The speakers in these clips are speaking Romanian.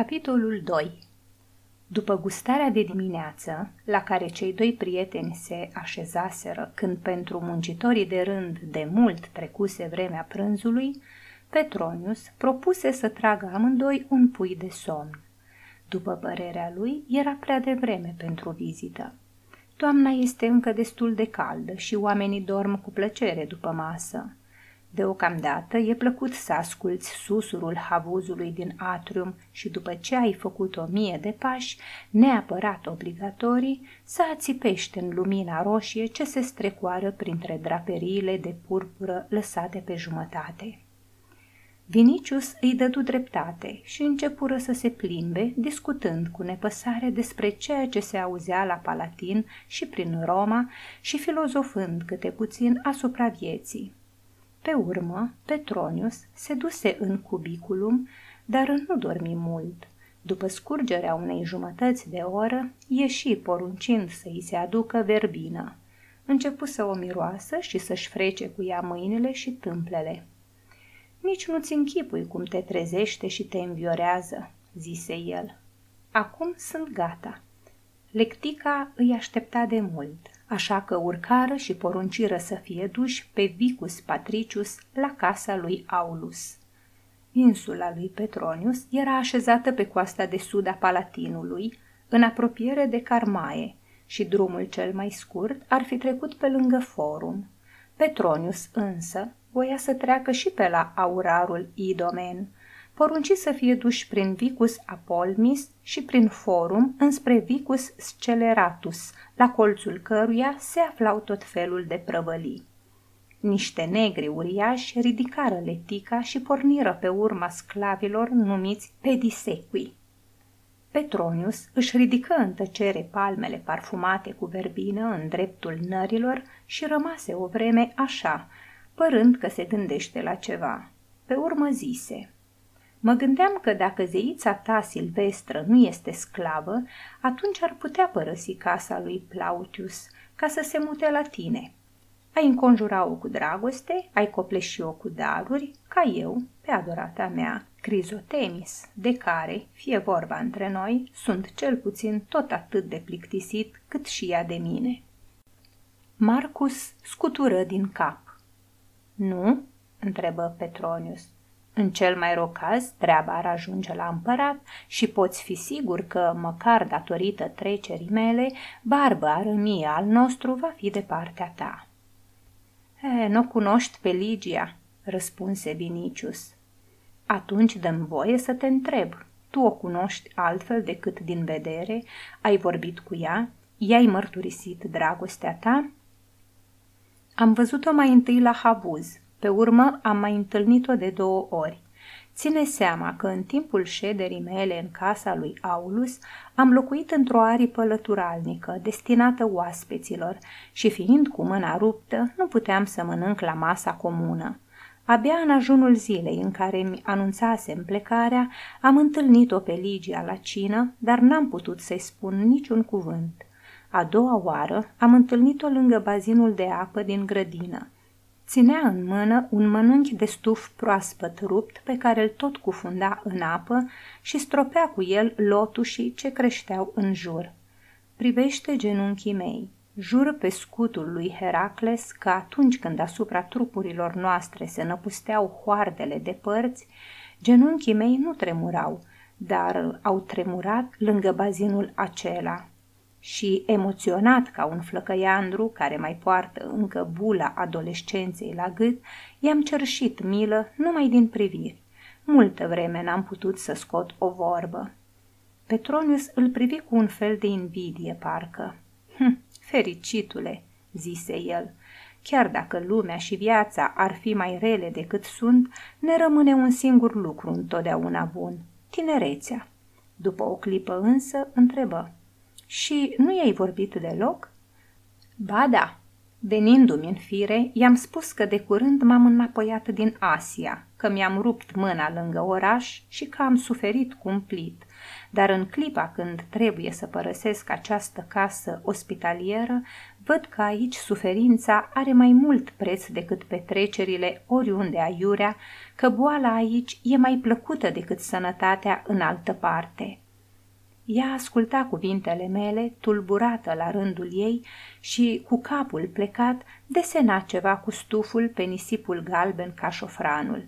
Capitolul 2 După gustarea de dimineață, la care cei doi prieteni se așezaseră când pentru muncitorii de rând de mult trecuse vremea prânzului, Petronius propuse să tragă amândoi un pui de somn. După părerea lui, era prea devreme pentru vizită. Toamna este încă destul de caldă și oamenii dorm cu plăcere după masă. Deocamdată e plăcut să asculți susurul havuzului din atrium și după ce ai făcut o mie de pași, neapărat obligatorii, să ațipești în lumina roșie ce se strecoară printre draperiile de purpură lăsate pe jumătate. Vinicius îi dădu dreptate și începură să se plimbe, discutând cu nepăsare despre ceea ce se auzea la Palatin și prin Roma și filozofând câte puțin asupra vieții. Pe urmă, Petronius se duse în cubiculum, dar nu dormi mult. După scurgerea unei jumătăți de oră, ieși poruncind să-i se aducă verbină. Începu să o miroasă și să-și frece cu ea mâinile și tâmplele. Nici nu-ți închipui cum te trezește și te înviorează, zise el. Acum sunt gata. Lectica îi aștepta de mult așa că urcară și porunciră să fie duși pe Vicus Patricius la casa lui Aulus. Insula lui Petronius era așezată pe coasta de sud a Palatinului, în apropiere de Carmae, și drumul cel mai scurt ar fi trecut pe lângă forum. Petronius însă voia să treacă și pe la aurarul Idomen, porunci să fie duși prin Vicus Apolmis și prin Forum înspre Vicus Sceleratus, la colțul căruia se aflau tot felul de prăvălii. Niște negri uriași ridicară letica și porniră pe urma sclavilor numiți pedisequi. Petronius își ridică în tăcere palmele parfumate cu verbină în dreptul nărilor și rămase o vreme așa, părând că se gândește la ceva. Pe urmă zise – Mă gândeam că dacă zeița ta silvestră nu este sclavă, atunci ar putea părăsi casa lui Plautius ca să se mute la tine. Ai înconjura-o cu dragoste, ai copleși-o cu daruri, ca eu, pe adorata mea, Crizotemis, de care, fie vorba între noi, sunt cel puțin tot atât de plictisit cât și ea de mine. Marcus scutură din cap. Nu? întrebă Petronius. În cel mai rău caz, treaba ar ajunge la împărat și poți fi sigur că, măcar datorită trecerii mele, barba arămie al nostru va fi de partea ta. E, nu cunoști pe Ligia, răspunse Vinicius. Atunci dăm voie să te întreb. Tu o cunoști altfel decât din vedere? Ai vorbit cu ea? I-ai mărturisit dragostea ta? Am văzut-o mai întâi la Havuz, pe urmă am mai întâlnit-o de două ori. Ține seama că în timpul șederii mele în casa lui Aulus am locuit într-o aripă lăturalnică, destinată oaspeților, și fiind cu mâna ruptă, nu puteam să mănânc la masa comună. Abia în ajunul zilei în care mi anunțasem plecarea, am întâlnit-o pe Ligia la cină, dar n-am putut să-i spun niciun cuvânt. A doua oară am întâlnit-o lângă bazinul de apă din grădină. Ținea în mână un mănânchi de stuf proaspăt rupt pe care îl tot cufunda în apă și stropea cu el lotușii ce creșteau în jur. Privește genunchii mei. Jur pe scutul lui Heracles că atunci când asupra trupurilor noastre se năpusteau hoardele de părți, genunchii mei nu tremurau, dar au tremurat lângă bazinul acela și emoționat ca un flăcăiandru care mai poartă încă bula adolescenței la gât, i-am cerșit milă numai din priviri. Multă vreme n-am putut să scot o vorbă. Petronius îl privi cu un fel de invidie, parcă. Hm, fericitule, zise el, chiar dacă lumea și viața ar fi mai rele decât sunt, ne rămâne un singur lucru întotdeauna bun, tinerețea. După o clipă însă, întrebă. Și nu i-ai vorbit deloc? Ba da, venindu-mi în fire, i-am spus că de curând m-am înapoiat din Asia, că mi-am rupt mâna lângă oraș și că am suferit cumplit, dar în clipa când trebuie să părăsesc această casă ospitalieră, văd că aici suferința are mai mult preț decât petrecerile oriunde aiurea, că boala aici e mai plăcută decât sănătatea în altă parte. Ea asculta cuvintele mele, tulburată la rândul ei și, cu capul plecat, desena ceva cu stuful pe nisipul galben ca șofranul.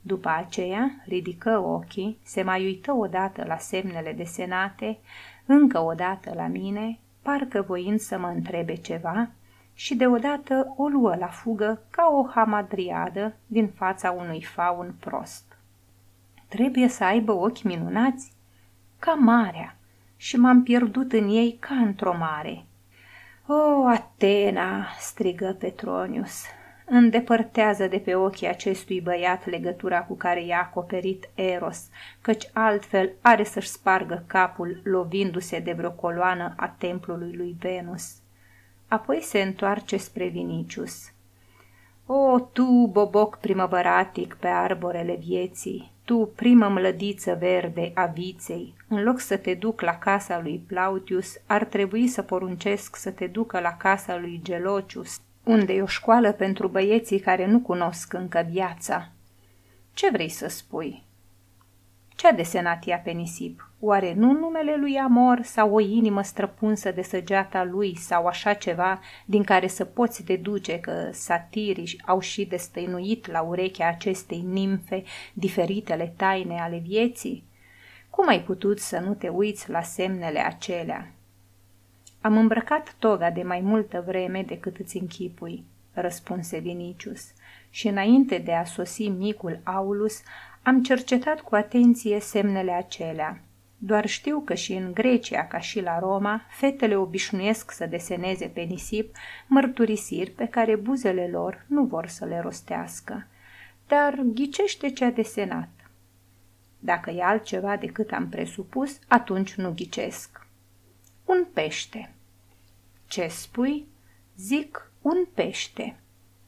După aceea ridică ochii, se mai uită odată la semnele desenate, încă o dată la mine, parcă voind să mă întrebe ceva, și deodată o luă la fugă ca o hamadriadă din fața unui faun prost. Trebuie să aibă ochi minunați? Ca marea, și m-am pierdut în ei ca într-o mare. O, Atena!" strigă Petronius îndepărtează de pe ochii acestui băiat legătura cu care i-a acoperit Eros, căci altfel are să-și spargă capul lovindu-se de vreo coloană a templului lui Venus. Apoi se întoarce spre Vinicius. O, tu, boboc primăvăratic pe arborele vieții, tu, primă mlădiță verde a viței, în loc să te duc la casa lui Plautius, ar trebui să poruncesc să te ducă la casa lui Gelocius, unde e o școală pentru băieții care nu cunosc încă viața. Ce vrei să spui? Ce-a desenat ea pe nisip? Oare nu numele lui Amor sau o inimă străpunsă de săgeata lui sau așa ceva din care să poți deduce că satirii au și destăinuit la urechea acestei nimfe diferitele taine ale vieții? Cum ai putut să nu te uiți la semnele acelea? Am îmbrăcat toga de mai multă vreme decât îți închipui, răspunse Vinicius, și înainte de a sosi micul Aulus, am cercetat cu atenție semnele acelea. Doar știu că și în Grecia, ca și la Roma, fetele obișnuiesc să deseneze pe nisip mărturisiri pe care buzele lor nu vor să le rostească. Dar ghicește ce a desenat. Dacă e altceva decât am presupus, atunci nu ghicesc. Un pește. Ce spui? Zic un pește.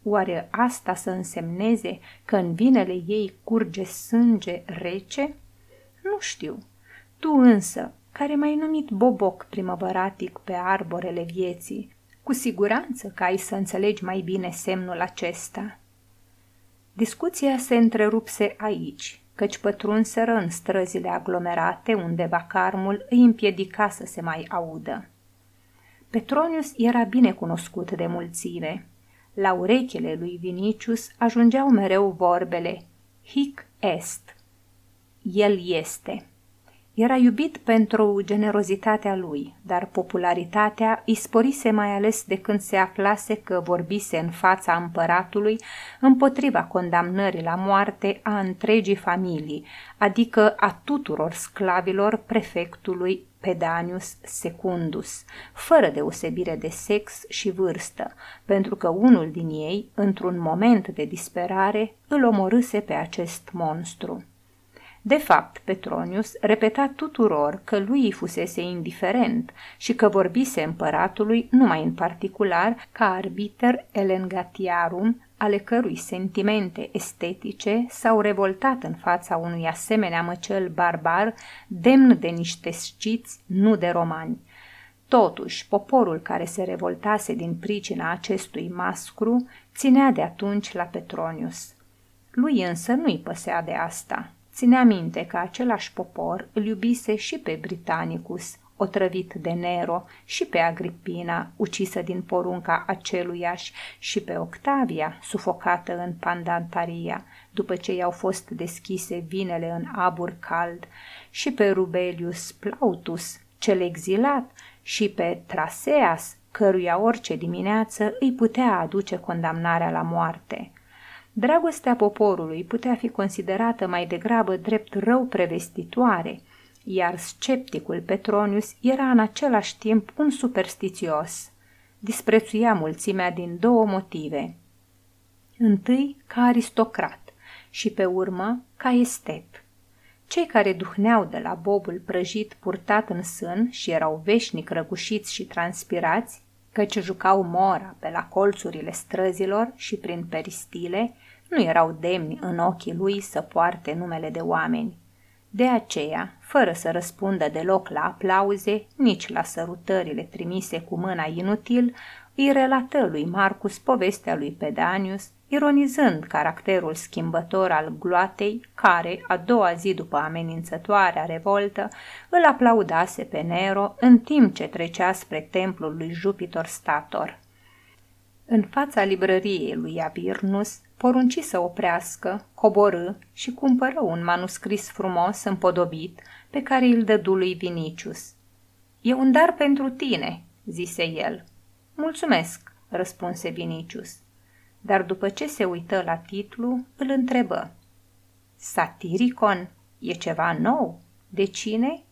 Oare asta să însemneze că în vinele ei curge sânge rece? Nu știu. Tu însă, care m-ai numit boboc primăvăratic pe arborele vieții, cu siguranță că ai să înțelegi mai bine semnul acesta. Discuția se întrerupse aici, căci pătrunseră în străzile aglomerate unde vacarmul îi împiedica să se mai audă. Petronius era bine cunoscut de mulțime. La urechile lui Vinicius ajungeau mereu vorbele Hic est. El este. Era iubit pentru generozitatea lui, dar popularitatea îi sporise mai ales de când se aflase că vorbise în fața împăratului împotriva condamnării la moarte a întregii familii, adică a tuturor sclavilor prefectului Pedanius Secundus, fără deosebire de sex și vârstă, pentru că unul din ei, într-un moment de disperare, îl omorâse pe acest monstru. De fapt, Petronius repeta tuturor că lui îi fusese indiferent și că vorbise împăratului numai în particular ca arbiter elengatiarum ale cărui sentimente estetice s-au revoltat în fața unui asemenea măcel barbar, demn de niște sciți, nu de romani. Totuși, poporul care se revoltase din pricina acestui mascru ținea de atunci la Petronius. Lui însă nu-i păsea de asta. Ținea minte că același popor îl iubise și pe Britannicus, otrăvit de Nero, și pe Agripina, ucisă din porunca aceluiași, și pe Octavia, sufocată în Pandantaria, după ce i-au fost deschise vinele în abur cald, și pe Rubelius Plautus, cel exilat, și pe Traseas, căruia orice dimineață îi putea aduce condamnarea la moarte. Dragostea poporului putea fi considerată mai degrabă drept rău prevestitoare, iar scepticul Petronius era în același timp un superstițios. Disprețuia mulțimea din două motive. Întâi, ca aristocrat și pe urmă, ca estet. Cei care duhneau de la bobul prăjit purtat în sân și erau veșnic răgușiți și transpirați, căci jucau mora pe la colțurile străzilor și prin peristile, nu erau demni în ochii lui să poarte numele de oameni. De aceea, fără să răspundă deloc la aplauze, nici la sărutările trimise cu mâna inutil, îi relată lui Marcus povestea lui Pedanius, ironizând caracterul schimbător al gloatei, care, a doua zi după amenințătoarea revoltă, îl aplaudase pe Nero în timp ce trecea spre templul lui Jupiter Stator. În fața librăriei lui Abirnus, porunci să oprească, coborâ și cumpără un manuscris frumos împodobit pe care îl dădu lui Vinicius. E un dar pentru tine," zise el. Mulțumesc," răspunse Vinicius. Dar după ce se uită la titlu, îl întrebă. Satiricon e ceva nou? De cine?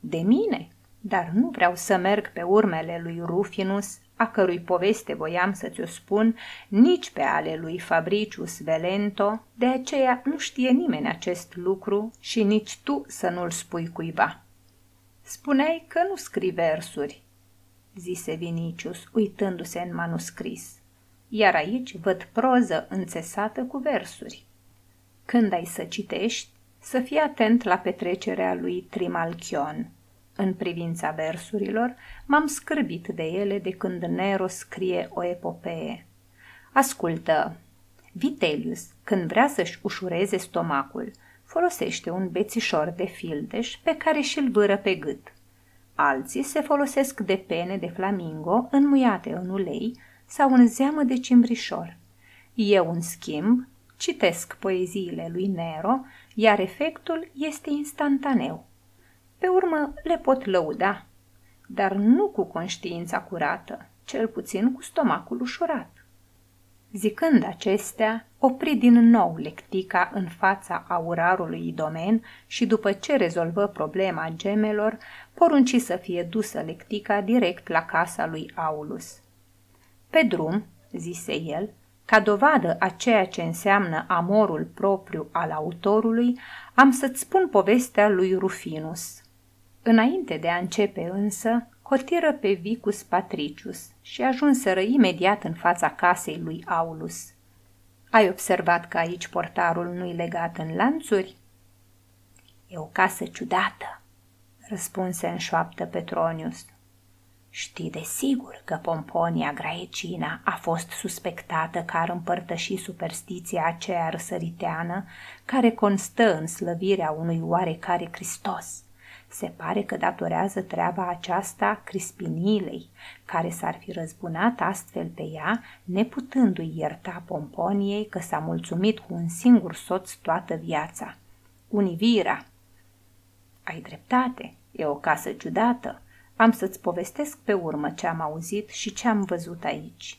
De mine, dar nu vreau să merg pe urmele lui Rufinus a cărui poveste voiam să ți-o spun, nici pe ale lui Fabricius Velento, de aceea nu știe nimeni acest lucru și nici tu să nu-l spui cuiva. Spuneai că nu scrii versuri, zise Vinicius, uitându-se în manuscris. Iar aici văd proză înțesată cu versuri. Când ai să citești, să fii atent la petrecerea lui Trimalchion în privința versurilor, m-am scârbit de ele de când Nero scrie o epopee. Ascultă, Vitellius, când vrea să-și ușureze stomacul, folosește un bețișor de fildeș pe care și-l vâră pe gât. Alții se folosesc de pene de flamingo înmuiate în ulei sau în zeamă de cimbrișor. Eu, în schimb, citesc poeziile lui Nero, iar efectul este instantaneu. Pe urmă le pot lăuda, dar nu cu conștiința curată, cel puțin cu stomacul ușurat. Zicând acestea, opri din nou lectica în fața aurarului idomen și după ce rezolvă problema gemelor, porunci să fie dusă lectica direct la casa lui Aulus. Pe drum, zise el, ca dovadă a ceea ce înseamnă amorul propriu al autorului, am să-ți spun povestea lui Rufinus. Înainte de a începe însă, cotiră pe Vicus Patricius și ajunseră imediat în fața casei lui Aulus. Ai observat că aici portarul nu-i legat în lanțuri? E o casă ciudată, răspunse în șoaptă Petronius. Știi de sigur că Pomponia Graecina a fost suspectată că ar împărtăși superstiția aceea răsăriteană care constă în slăvirea unui oarecare Hristos – se pare că datorează treaba aceasta Crispinilei, care s-ar fi răzbunat astfel pe ea, neputându-i ierta Pomponiei că s-a mulțumit cu un singur soț toată viața. Univira! Ai dreptate, e o casă ciudată. Am să-ți povestesc pe urmă ce am auzit și ce am văzut aici.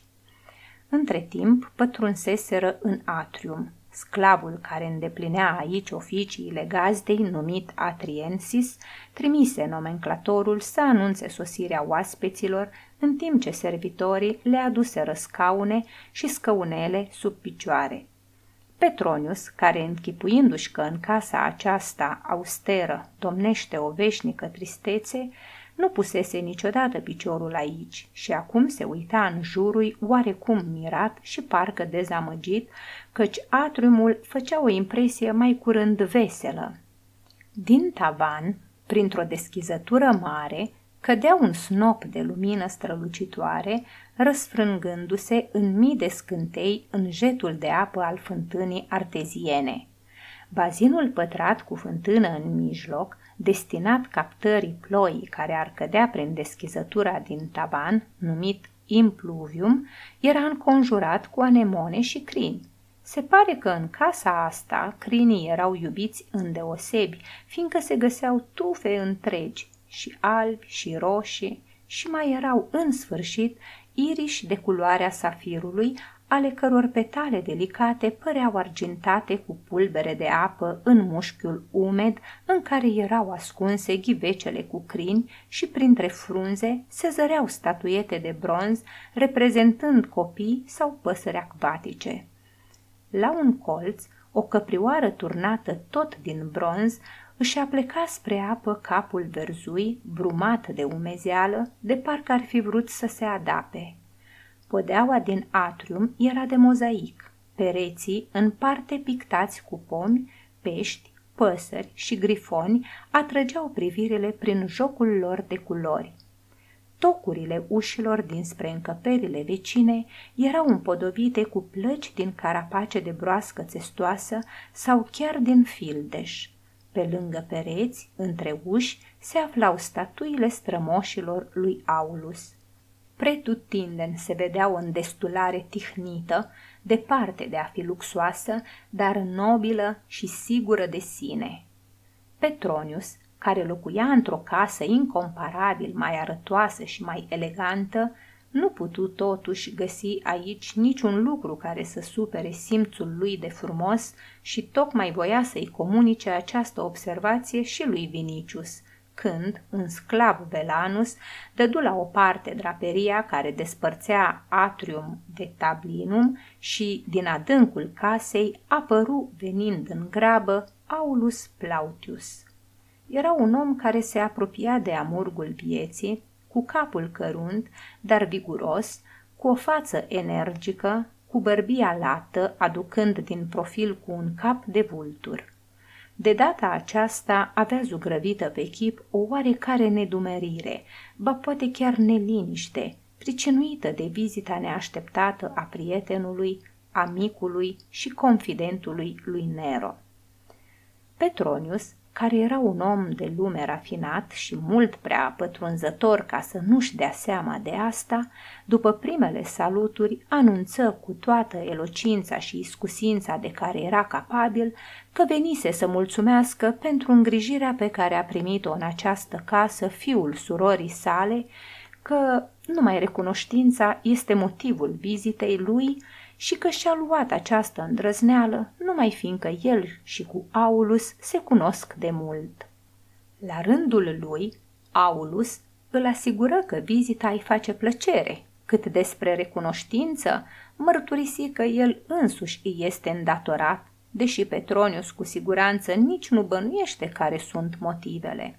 Între timp, pătrunseseră în atrium, Sclavul care îndeplinea aici oficiile gazdei, numit Atriensis, trimise nomenclatorul să anunțe sosirea oaspeților, în timp ce servitorii le aduseră scaune și scăunele sub picioare. Petronius, care închipuindu-și că în casa aceasta austeră domnește o veșnică tristețe, nu pusese niciodată piciorul aici și acum se uita în jurul oarecum mirat și parcă dezamăgit, căci atriumul făcea o impresie mai curând veselă. Din tavan, printr-o deschizătură mare, cădea un snop de lumină strălucitoare, răsfrângându-se în mii de scântei în jetul de apă al fântânii arteziene. Bazinul pătrat cu fântână în mijloc destinat captării ploii care ar cădea prin deschizătura din taban, numit impluvium, era înconjurat cu anemone și crini. Se pare că în casa asta crinii erau iubiți îndeosebi, fiindcă se găseau tufe întregi, și albi și roșii, și mai erau în sfârșit iriși de culoarea safirului, ale căror petale delicate păreau argintate cu pulbere de apă în mușchiul umed în care erau ascunse ghivecele cu crini și printre frunze se zăreau statuete de bronz reprezentând copii sau păsări acvatice. La un colț, o căprioară turnată tot din bronz își apleca spre apă capul verzui, brumat de umezeală, de parcă ar fi vrut să se adape. Podeaua din atrium era de mozaic. Pereții, în parte pictați cu pomi, pești, păsări și grifoni, atrăgeau privirile prin jocul lor de culori. Tocurile ușilor dinspre încăperile vecine erau împodobite cu plăci din carapace de broască testoasă sau chiar din fildeș. Pe lângă pereți, între uși, se aflau statuile strămoșilor lui Aulus. Pretutindeni se vedea o îndestulare tihnită, departe de a fi luxoasă, dar nobilă și sigură de sine. Petronius, care locuia într-o casă incomparabil mai arătoasă și mai elegantă, nu putu totuși găsi aici niciun lucru care să supere simțul lui de frumos și tocmai voia să-i comunice această observație și lui Vinicius, când un sclav Velanus dădu la o parte draperia care despărțea atrium de tablinum și din adâncul casei apăru venind în grabă Aulus Plautius. Era un om care se apropia de amurgul vieții, cu capul cărunt, dar viguros, cu o față energică, cu bărbia lată, aducând din profil cu un cap de vultur. De data aceasta avea zugrăvită pe chip o oarecare nedumerire, ba poate chiar neliniște, pricinuită de vizita neașteptată a prietenului, amicului și confidentului lui Nero. Petronius care era un om de lume rafinat și mult prea pătrunzător ca să nu-și dea seama de asta, după primele saluturi anunță cu toată elocința și iscusința de care era capabil că venise să mulțumească pentru îngrijirea pe care a primit-o în această casă fiul surorii sale, că numai recunoștința este motivul vizitei lui și că și-a luat această îndrăzneală, numai fiindcă el și cu Aulus se cunosc de mult. La rândul lui, Aulus îl asigură că vizita îi face plăcere, cât despre recunoștință, mărturisi că el însuși îi este îndatorat, deși Petronius cu siguranță nici nu bănuiește care sunt motivele.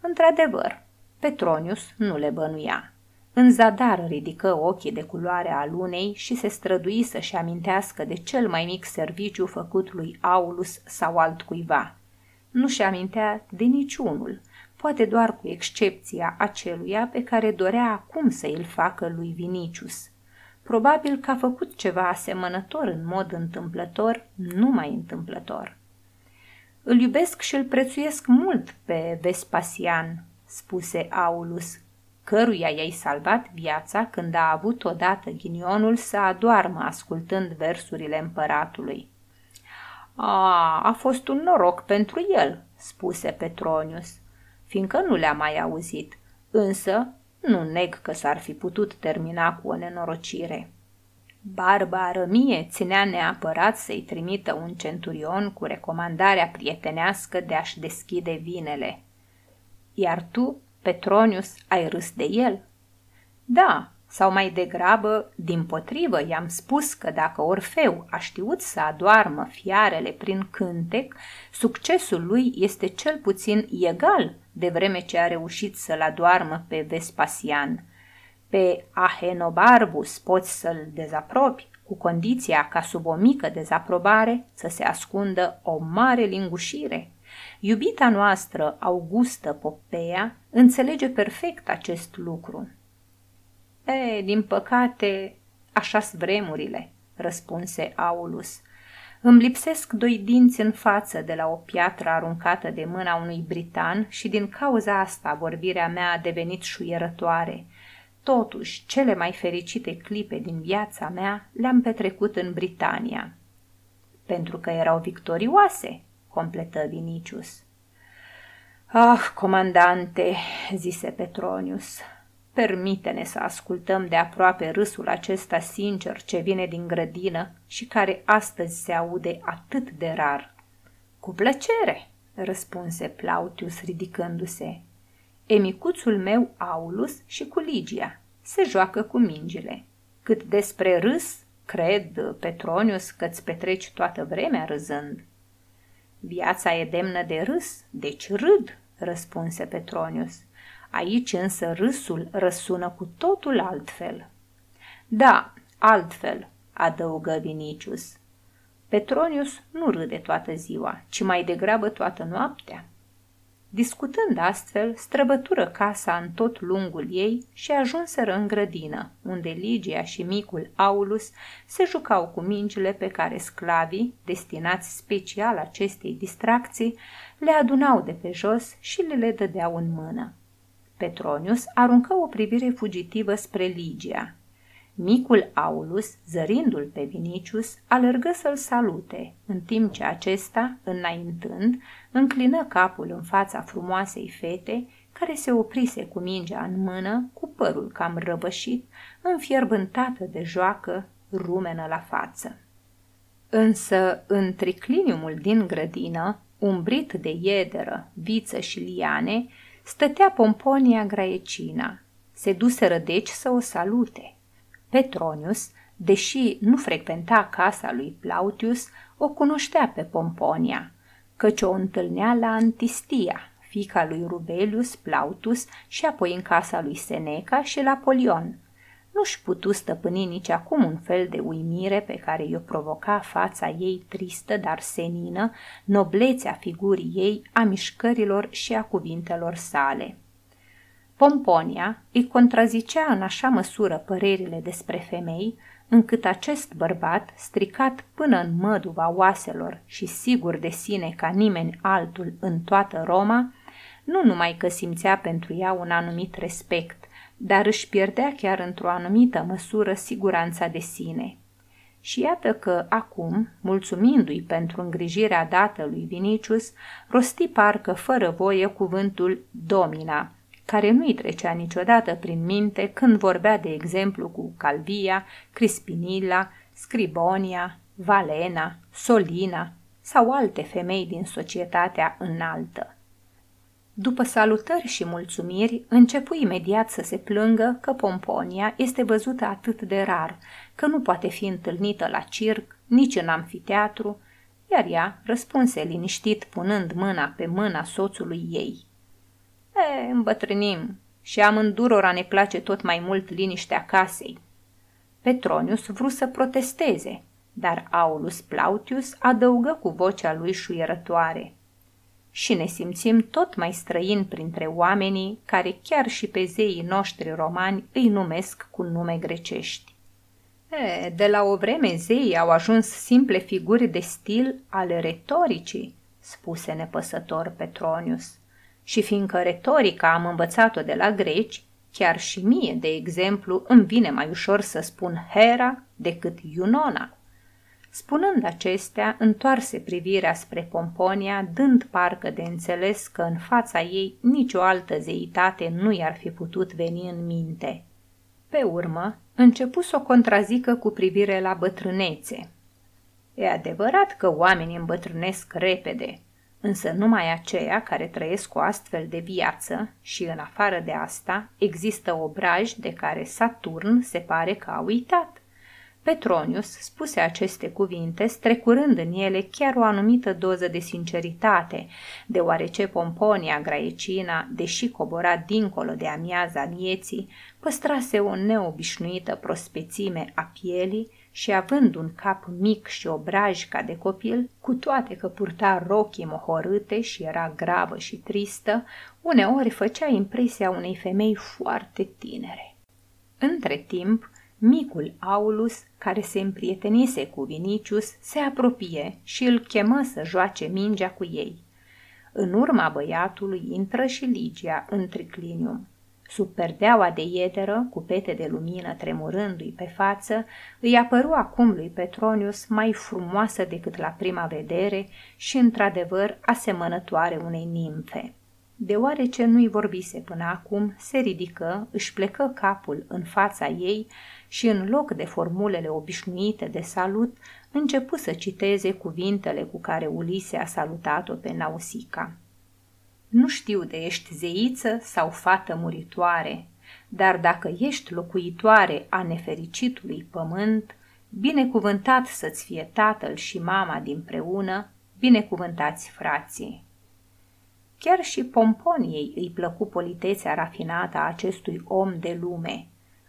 Într-adevăr, Petronius nu le bănuia. În zadar ridică ochii de culoare a lunei și se strădui să-și amintească de cel mai mic serviciu făcut lui Aulus sau altcuiva. Nu-și amintea de niciunul, poate doar cu excepția aceluia pe care dorea acum să îl facă lui Vinicius. Probabil că a făcut ceva asemănător în mod întâmplător, numai întâmplător. Îl iubesc și îl prețuiesc mult pe Vespasian, spuse Aulus, căruia i-ai salvat viața când a avut odată ghinionul să adoarmă ascultând versurile împăratului. A, a fost un noroc pentru el, spuse Petronius, fiindcă nu le-a mai auzit, însă nu neg că s-ar fi putut termina cu o nenorocire. Barba Arămie ținea neapărat să-i trimită un centurion cu recomandarea prietenească de a-și deschide vinele. Iar tu Petronius, ai râs de el? Da, sau mai degrabă, din potrivă, i-am spus că dacă Orfeu a știut să adoarmă fiarele prin cântec, succesul lui este cel puțin egal de vreme ce a reușit să-l adoarmă pe Vespasian. Pe Ahenobarbus poți să-l dezaprobi, cu condiția ca sub o mică dezaprobare să se ascundă o mare lingușire. Iubita noastră, Augustă Popea, înțelege perfect acest lucru. E, din păcate, așa-s vremurile, răspunse Aulus. Îmi lipsesc doi dinți în față de la o piatră aruncată de mâna unui britan și din cauza asta vorbirea mea a devenit șuierătoare. Totuși, cele mai fericite clipe din viața mea le-am petrecut în Britania. Pentru că erau victorioase, completă Vinicius. Ah, comandante, zise Petronius, permite-ne să ascultăm de aproape râsul acesta sincer ce vine din grădină și care astăzi se aude atât de rar. Cu plăcere, răspunse Plautius ridicându-se. Emicuțul meu Aulus și cu Ligia se joacă cu mingile. Cât despre râs, cred, Petronius, că-ți petreci toată vremea râzând. Viața e demnă de râs, deci râd, răspunse Petronius. Aici însă râsul răsună cu totul altfel. Da, altfel, adăugă Vinicius. Petronius nu râde toată ziua, ci mai degrabă toată noaptea. Discutând astfel, străbătură casa în tot lungul ei și ajunseră în grădină, unde Ligia și micul Aulus se jucau cu mingile pe care sclavii, destinați special acestei distracții, le adunau de pe jos și le le dădeau în mână. Petronius aruncă o privire fugitivă spre Ligia, Micul Aulus, zărindu-l pe Vinicius, alergă să-l salute, în timp ce acesta, înaintând, înclină capul în fața frumoasei fete, care se oprise cu mingea în mână, cu părul cam răvășit, înfierbântată de joacă, rumenă la față. Însă, în tricliniumul din grădină, umbrit de iederă, viță și liane, stătea Pomponia Graecina. Se duseră deci să o salute – Petronius, deși nu frecventa casa lui Plautius, o cunoștea pe Pomponia, căci o întâlnea la Antistia, fica lui Rubelius Plautus și apoi în casa lui Seneca și la Polion. Nu-și putu stăpâni nici acum un fel de uimire pe care i-o provoca fața ei tristă, dar senină, noblețea figurii ei, a mișcărilor și a cuvintelor sale. Pomponia îi contrazicea în așa măsură părerile despre femei, încât acest bărbat, stricat până în măduva oaselor și sigur de sine ca nimeni altul în toată Roma, nu numai că simțea pentru ea un anumit respect, dar își pierdea chiar într-o anumită măsură siguranța de sine. Și iată că acum, mulțumindu-i pentru îngrijirea dată lui Vinicius, rosti parcă fără voie cuvântul domina – care nu-i trecea niciodată prin minte când vorbea, de exemplu, cu Calvia, Crispinilla, Scribonia, Valena, Solina sau alte femei din societatea înaltă. După salutări și mulțumiri, începu imediat să se plângă că Pomponia este văzută atât de rar, că nu poate fi întâlnită la circ, nici în amfiteatru, iar ea răspunse liniștit punând mâna pe mâna soțului ei. E, îmbătrânim și amândurora ne place tot mai mult liniștea casei. Petronius vrut să protesteze, dar Aulus Plautius adăugă cu vocea lui șuierătoare. Și ne simțim tot mai străini printre oamenii care chiar și pe zeii noștri romani îi numesc cu nume grecești. E, de la o vreme zeii au ajuns simple figuri de stil ale retoricii, spuse nepăsător Petronius și fiindcă retorica am învățat-o de la greci, chiar și mie, de exemplu, îmi vine mai ușor să spun Hera decât Iunona. Spunând acestea, întoarse privirea spre Pomponia, dând parcă de înțeles că în fața ei nicio altă zeitate nu i-ar fi putut veni în minte. Pe urmă, începu să o contrazică cu privire la bătrânețe. E adevărat că oamenii îmbătrânesc repede, însă numai aceia care trăiesc o astfel de viață și în afară de asta există obraji de care Saturn se pare că a uitat. Petronius spuse aceste cuvinte strecurând în ele chiar o anumită doză de sinceritate, deoarece Pomponia Graecina, deși cobora dincolo de amiaza vieții, păstrase o neobișnuită prospețime a pielii și având un cap mic și obraj ca de copil, cu toate că purta rochii mohorâte și era gravă și tristă, uneori făcea impresia unei femei foarte tinere. Între timp, micul Aulus, care se împrietenise cu Vinicius, se apropie și îl chemă să joace mingea cu ei. În urma băiatului intră și Ligia în triclinium. Sub perdeaua de ieteră, cu pete de lumină tremurându-i pe față, îi apăru acum lui Petronius mai frumoasă decât la prima vedere și, într-adevăr, asemănătoare unei nimfe. Deoarece nu-i vorbise până acum, se ridică, își plecă capul în fața ei și, în loc de formulele obișnuite de salut, începu să citeze cuvintele cu care Ulise a salutat-o pe Nausica. Nu știu de ești zeiță sau fată muritoare, dar dacă ești locuitoare a nefericitului pământ, binecuvântat să-ți fie tatăl și mama dinpreună, binecuvântați frații. Chiar și Pomponiei îi plăcu politețea rafinată a acestui om de lume.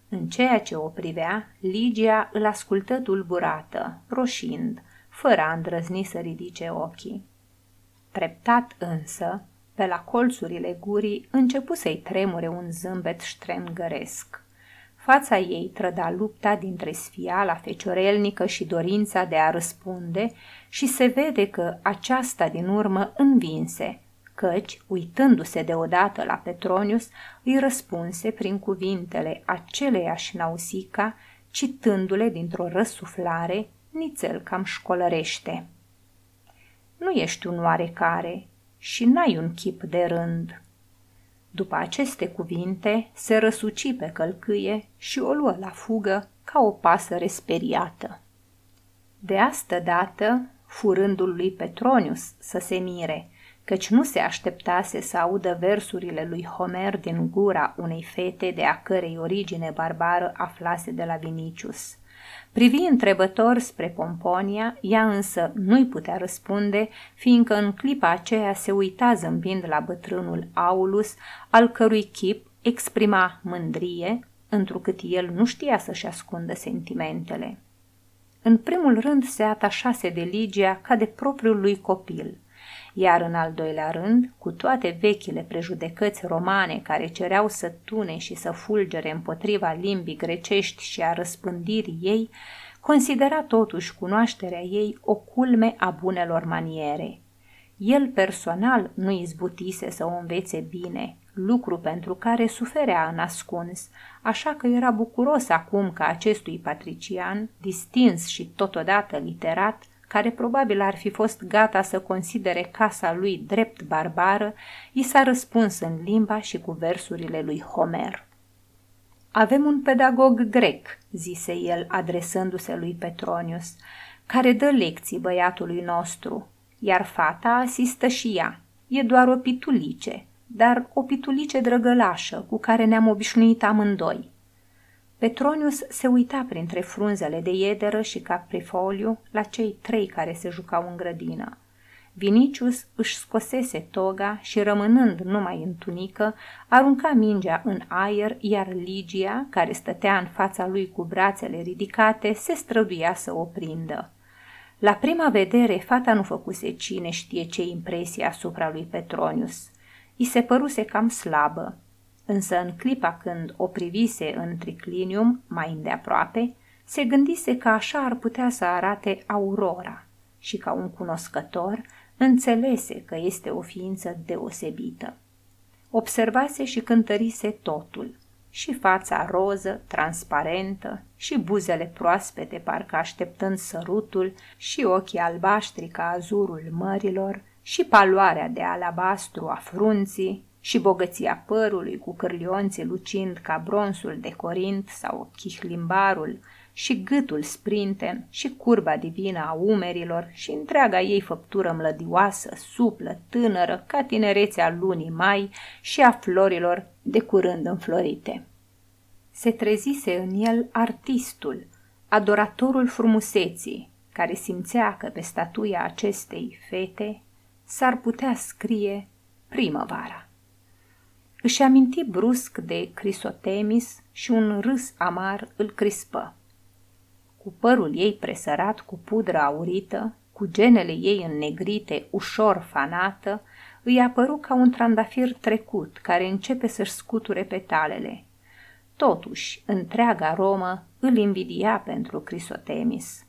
În ceea ce o privea, Ligia îl ascultă tulburată, roșind, fără a îndrăzni să ridice ochii. Treptat însă, pe la colțurile gurii începu să-i tremure un zâmbet ștrengăresc. Fața ei trăda lupta dintre sfiala feciorelnică și dorința de a răspunde și se vede că aceasta din urmă învinse, căci, uitându-se deodată la Petronius, îi răspunse prin cuvintele aceleiași Nausica, citându-le dintr-o răsuflare, nițel cam școlărește. Nu ești un oarecare și n-ai un chip de rând. După aceste cuvinte, se răsuci pe călcâie și o luă la fugă ca o pasăre speriată. De astă dată, furândul lui Petronius să se mire, căci nu se așteptase să audă versurile lui Homer din gura unei fete de a cărei origine barbară aflase de la Vinicius. Privi întrebător spre Pomponia, ea însă nu-i putea răspunde, fiindcă în clipa aceea se uita zâmbind la bătrânul Aulus, al cărui chip exprima mândrie, întrucât el nu știa să-și ascundă sentimentele. În primul rând se atașase de Ligia ca de propriul lui copil – iar în al doilea rând, cu toate vechile prejudecăți romane care cereau să tune și să fulgere împotriva limbii grecești și a răspândirii ei, considera totuși cunoașterea ei o culme a bunelor maniere. El personal nu izbutise să o învețe bine, lucru pentru care suferea în ascuns, așa că era bucuros acum că acestui patrician, distins și totodată literat, care probabil ar fi fost gata să considere casa lui drept barbară, i s-a răspuns în limba și cu versurile lui Homer. Avem un pedagog grec, zise el, adresându-se lui Petronius, care dă lecții băiatului nostru, iar fata asistă și ea. E doar o pitulice, dar o pitulice drăgălașă cu care ne-am obișnuit amândoi. Petronius se uita printre frunzele de iederă și caprifoliu la cei trei care se jucau în grădină. Vinicius își scosese toga și, rămânând numai în tunică, arunca mingea în aer, iar Ligia, care stătea în fața lui cu brațele ridicate, se străduia să o prindă. La prima vedere, fata nu făcuse cine știe ce impresie asupra lui Petronius. I se păruse cam slabă, însă în clipa când o privise în triclinium mai îndeaproape, se gândise că așa ar putea să arate Aurora și ca un cunoscător înțelese că este o ființă deosebită. Observase și cântărise totul, și fața roză, transparentă, și buzele proaspete, parcă așteptând sărutul, și ochii albaștri ca azurul mărilor, și paloarea de alabastru a frunții, și bogăția părului cu cârlionții lucind ca bronzul de Corint sau chihlimbarul și gâtul sprinten și curba divină a umerilor și întreaga ei făptură mlădioasă, suplă, tânără, ca tinerețea lunii mai și a florilor de curând înflorite. Se trezise în el artistul, adoratorul frumuseții, care simțea că pe statuia acestei fete s-ar putea scrie primăvara. Își aminti brusc de Crisotemis și un râs amar îl crispă. Cu părul ei presărat cu pudră aurită, cu genele ei înnegrite, ușor fanată, îi apăru ca un trandafir trecut care începe să-și scuture petalele. Totuși, întreaga Romă îl invidia pentru Crisotemis.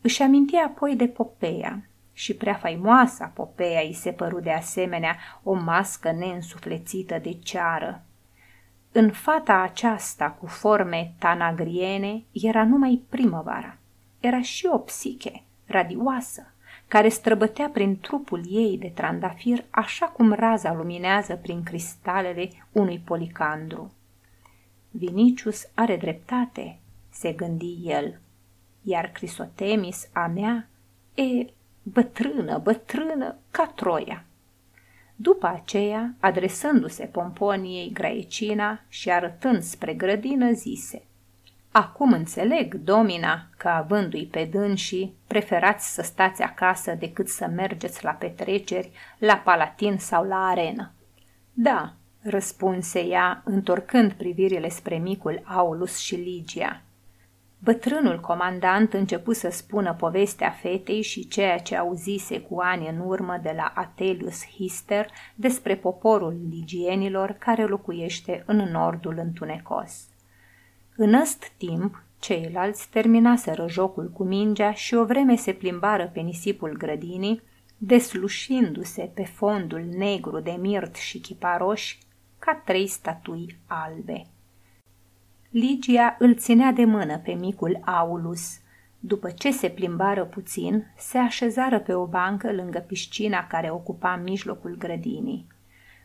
Își aminti apoi de Popeia, și prea faimoasa Popeia îi se păru de asemenea o mască neînsuflețită de ceară. În fata aceasta cu forme tanagriene era numai primăvara. Era și o psiche, radioasă, care străbătea prin trupul ei de trandafir așa cum raza luminează prin cristalele unui policandru. Vinicius are dreptate, se gândi el, iar Crisotemis a mea e bătrână, bătrână, ca Troia. După aceea, adresându-se Pomponiei Graecina și arătând spre grădină, zise Acum înțeleg, domina, că avându-i pe dânsii, preferați să stați acasă decât să mergeți la petreceri, la palatin sau la arenă. Da, răspunse ea, întorcând privirile spre micul Aulus și Ligia. Bătrânul comandant începu să spună povestea fetei și ceea ce auzise cu ani în urmă de la Atelius Hister despre poporul ligienilor care locuiește în nordul întunecos. În ăst timp, ceilalți terminaseră jocul cu mingea și o vreme se plimbară pe nisipul grădinii, deslușindu-se pe fondul negru de mirt și chiparoși ca trei statui albe. Ligia îl ținea de mână pe micul Aulus. După ce se plimbară puțin, se așezară pe o bancă lângă piscina care ocupa mijlocul grădinii.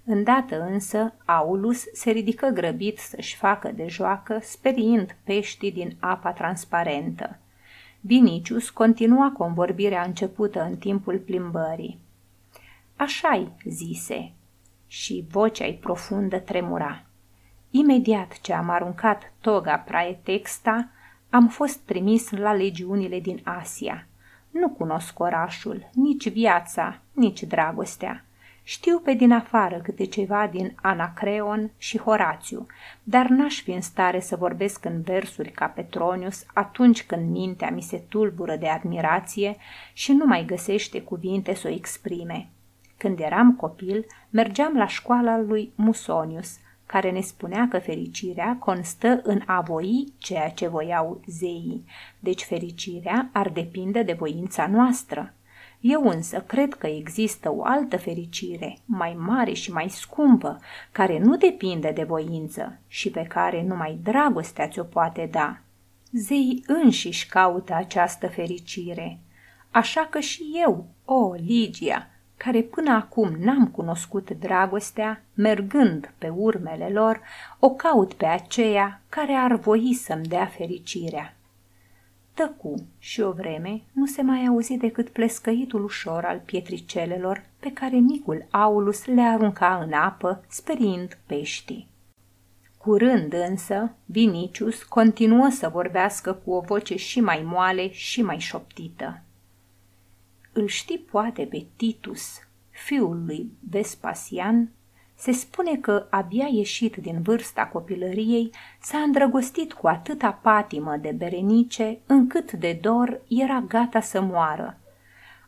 Îndată însă, Aulus se ridică grăbit să-și facă de joacă, speriind peștii din apa transparentă. Vinicius continua convorbirea începută în timpul plimbării. Așa-i, zise, și vocea-i profundă tremura. Imediat ce am aruncat toga praetexta, am fost trimis la legiunile din Asia. Nu cunosc orașul, nici viața, nici dragostea. Știu pe din afară câte ceva din Anacreon și Horațiu, dar n-aș fi în stare să vorbesc în versuri ca Petronius atunci când mintea mi se tulbură de admirație și nu mai găsește cuvinte să o exprime. Când eram copil, mergeam la școala lui Musonius, care ne spunea că fericirea constă în a voi ceea ce voiau zeii, deci fericirea ar depinde de voința noastră. Eu însă cred că există o altă fericire, mai mare și mai scumpă, care nu depinde de voință și pe care numai dragostea ți-o poate da. Zeii înșiși caută această fericire. Așa că și eu, o, Ligia, care până acum n-am cunoscut dragostea, mergând pe urmele lor, o caut pe aceea care ar voi să-mi dea fericirea. Tăcu și o vreme nu se mai auzi decât plescăitul ușor al pietricelelor pe care micul Aulus le arunca în apă, sperind peștii. Curând însă, Vinicius continuă să vorbească cu o voce și mai moale și mai șoptită. Îl știi poate pe Titus, fiul lui Vespasian? Se spune că, abia ieșit din vârsta copilăriei, s-a îndrăgostit cu atâta patimă de Berenice, încât de dor era gata să moară.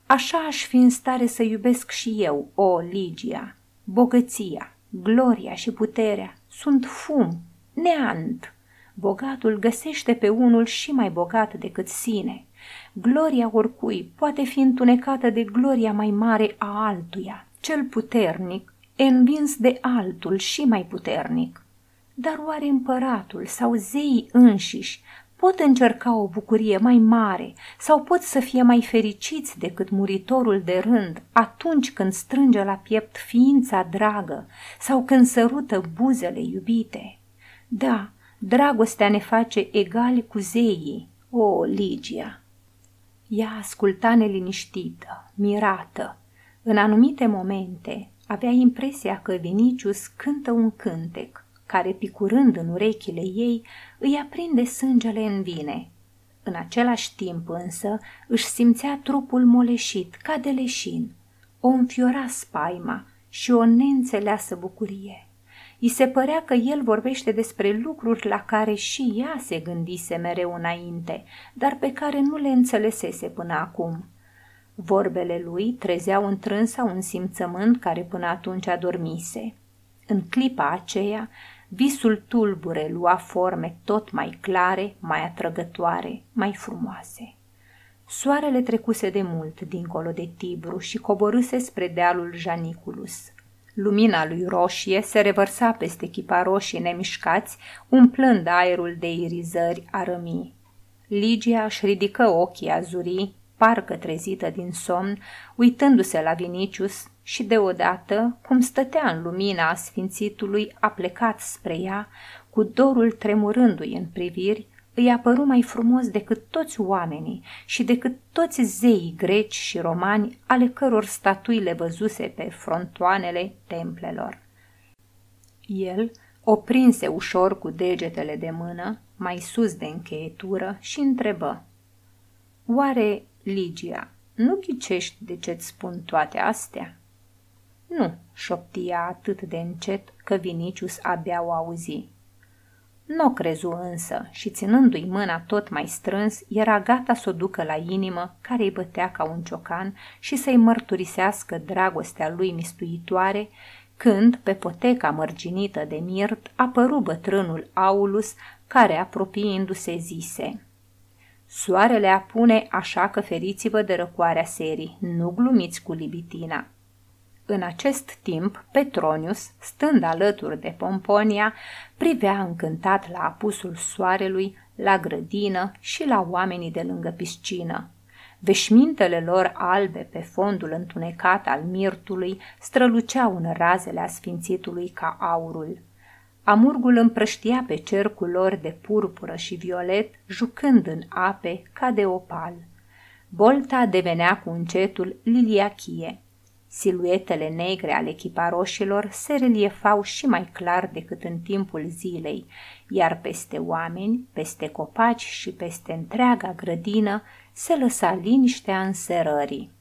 Așa aș fi în stare să iubesc și eu, o Ligia. Bogăția, gloria și puterea sunt fum, neant. Bogatul găsește pe unul și mai bogat decât sine. Gloria oricui poate fi întunecată de gloria mai mare a altuia. Cel puternic învins de altul și mai puternic. Dar oare împăratul sau zeii înșiși pot încerca o bucurie mai mare sau pot să fie mai fericiți decât muritorul de rând atunci când strânge la piept ființa dragă sau când sărută buzele iubite? Da, dragostea ne face egali cu zeii, o, Ligia! Ea asculta neliniștită, mirată. În anumite momente avea impresia că Vinicius cântă un cântec, care, picurând în urechile ei, îi aprinde sângele în vine. În același timp însă își simțea trupul moleșit, ca de leșin. O înfiora spaima și o neînțeleasă bucurie. I se părea că el vorbește despre lucruri la care și ea se gândise mereu înainte, dar pe care nu le înțelesese până acum. Vorbele lui trezeau în trânsa un simțământ care până atunci adormise. În clipa aceea, visul tulbure lua forme tot mai clare, mai atrăgătoare, mai frumoase. Soarele trecuse de mult dincolo de Tibru și coborâse spre dealul Janiculus. Lumina lui roșie se revărsa peste chiparoșii nemișcați, umplând aerul de irizări arămii. Ligia își ridică ochii azurii, parcă trezită din somn, uitându-se la Vinicius și deodată, cum stătea în lumina asfințitului, a plecat spre ea, cu dorul tremurându-i în priviri, îi apăru mai frumos decât toți oamenii și decât toți zeii greci și romani ale căror statui le văzuse pe frontoanele templelor. El o prinse ușor cu degetele de mână, mai sus de încheietură, și întrebă. Oare, Ligia, nu ghicești de ce-ți spun toate astea? Nu, șoptia atât de încet că Vinicius abia o auzi. Nu o crezu însă și ținându-i mâna tot mai strâns, era gata să o ducă la inimă, care îi bătea ca un ciocan și să-i mărturisească dragostea lui mistuitoare, când, pe poteca mărginită de mirt, apăru bătrânul Aulus, care, apropiindu-se, zise Soarele apune, așa că feriți-vă de răcoarea serii, nu glumiți cu libitina. În acest timp, Petronius, stând alături de Pomponia, privea încântat la apusul soarelui, la grădină și la oamenii de lângă piscină. Veșmintele lor albe pe fondul întunecat al mirtului străluceau în razele asfințitului ca aurul. Amurgul împrăștia pe cercul lor de purpură și violet, jucând în ape ca de opal. Bolta devenea cu încetul liliachie. Siluetele negre ale chiparoșilor se reliefau și mai clar decât în timpul zilei, iar peste oameni, peste copaci și peste întreaga grădină se lăsa liniștea înserării.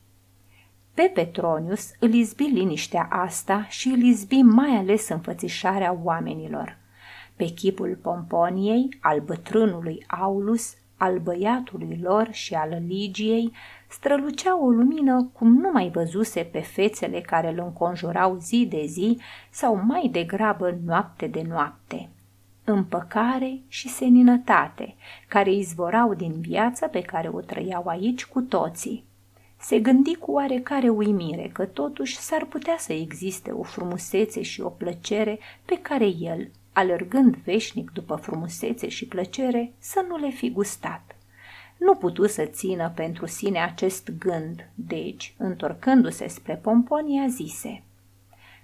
Pe Petronius îl izbi liniștea asta și îl izbi mai ales înfățișarea oamenilor. Pe chipul Pomponiei, al bătrânului Aulus, al băiatului lor și al Ligiei, strălucea o lumină cum nu mai văzuse pe fețele care îl înconjurau zi de zi sau mai degrabă noapte de noapte. Împăcare și seninătate, care izvorau din viața pe care o trăiau aici cu toții. Se gândi cu oarecare uimire că totuși s-ar putea să existe o frumusețe și o plăcere pe care el, alergând veșnic după frumusețe și plăcere, să nu le fi gustat. Nu putu să țină pentru sine acest gând, deci, întorcându-se spre Pomponia, zise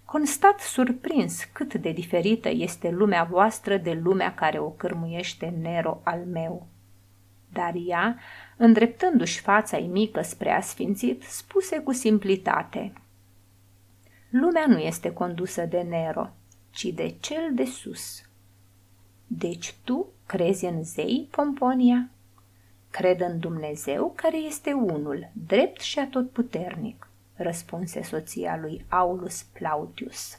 Constat surprins cât de diferită este lumea voastră de lumea care o cârmuiește Nero al meu. Dar ea, îndreptându-și fața mică spre asfințit, spuse cu simplitate Lumea nu este condusă de Nero, ci de cel de sus. Deci tu crezi în zei, Pomponia? Cred în Dumnezeu care este unul, drept și atotputernic, răspunse soția lui Aulus Plautius.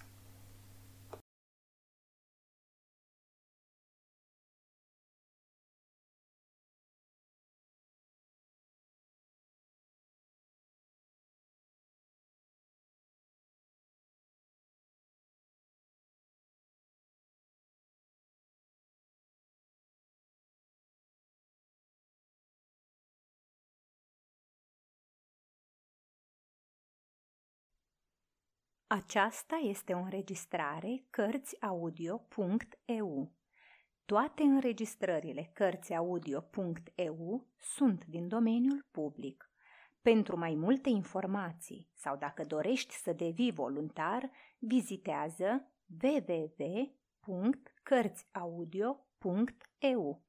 Aceasta este o înregistrare Cărțiaudio.eu. Toate înregistrările Cărțiaudio.eu sunt din domeniul public. Pentru mai multe informații sau dacă dorești să devii voluntar, vizitează www.cărțiaudio.eu.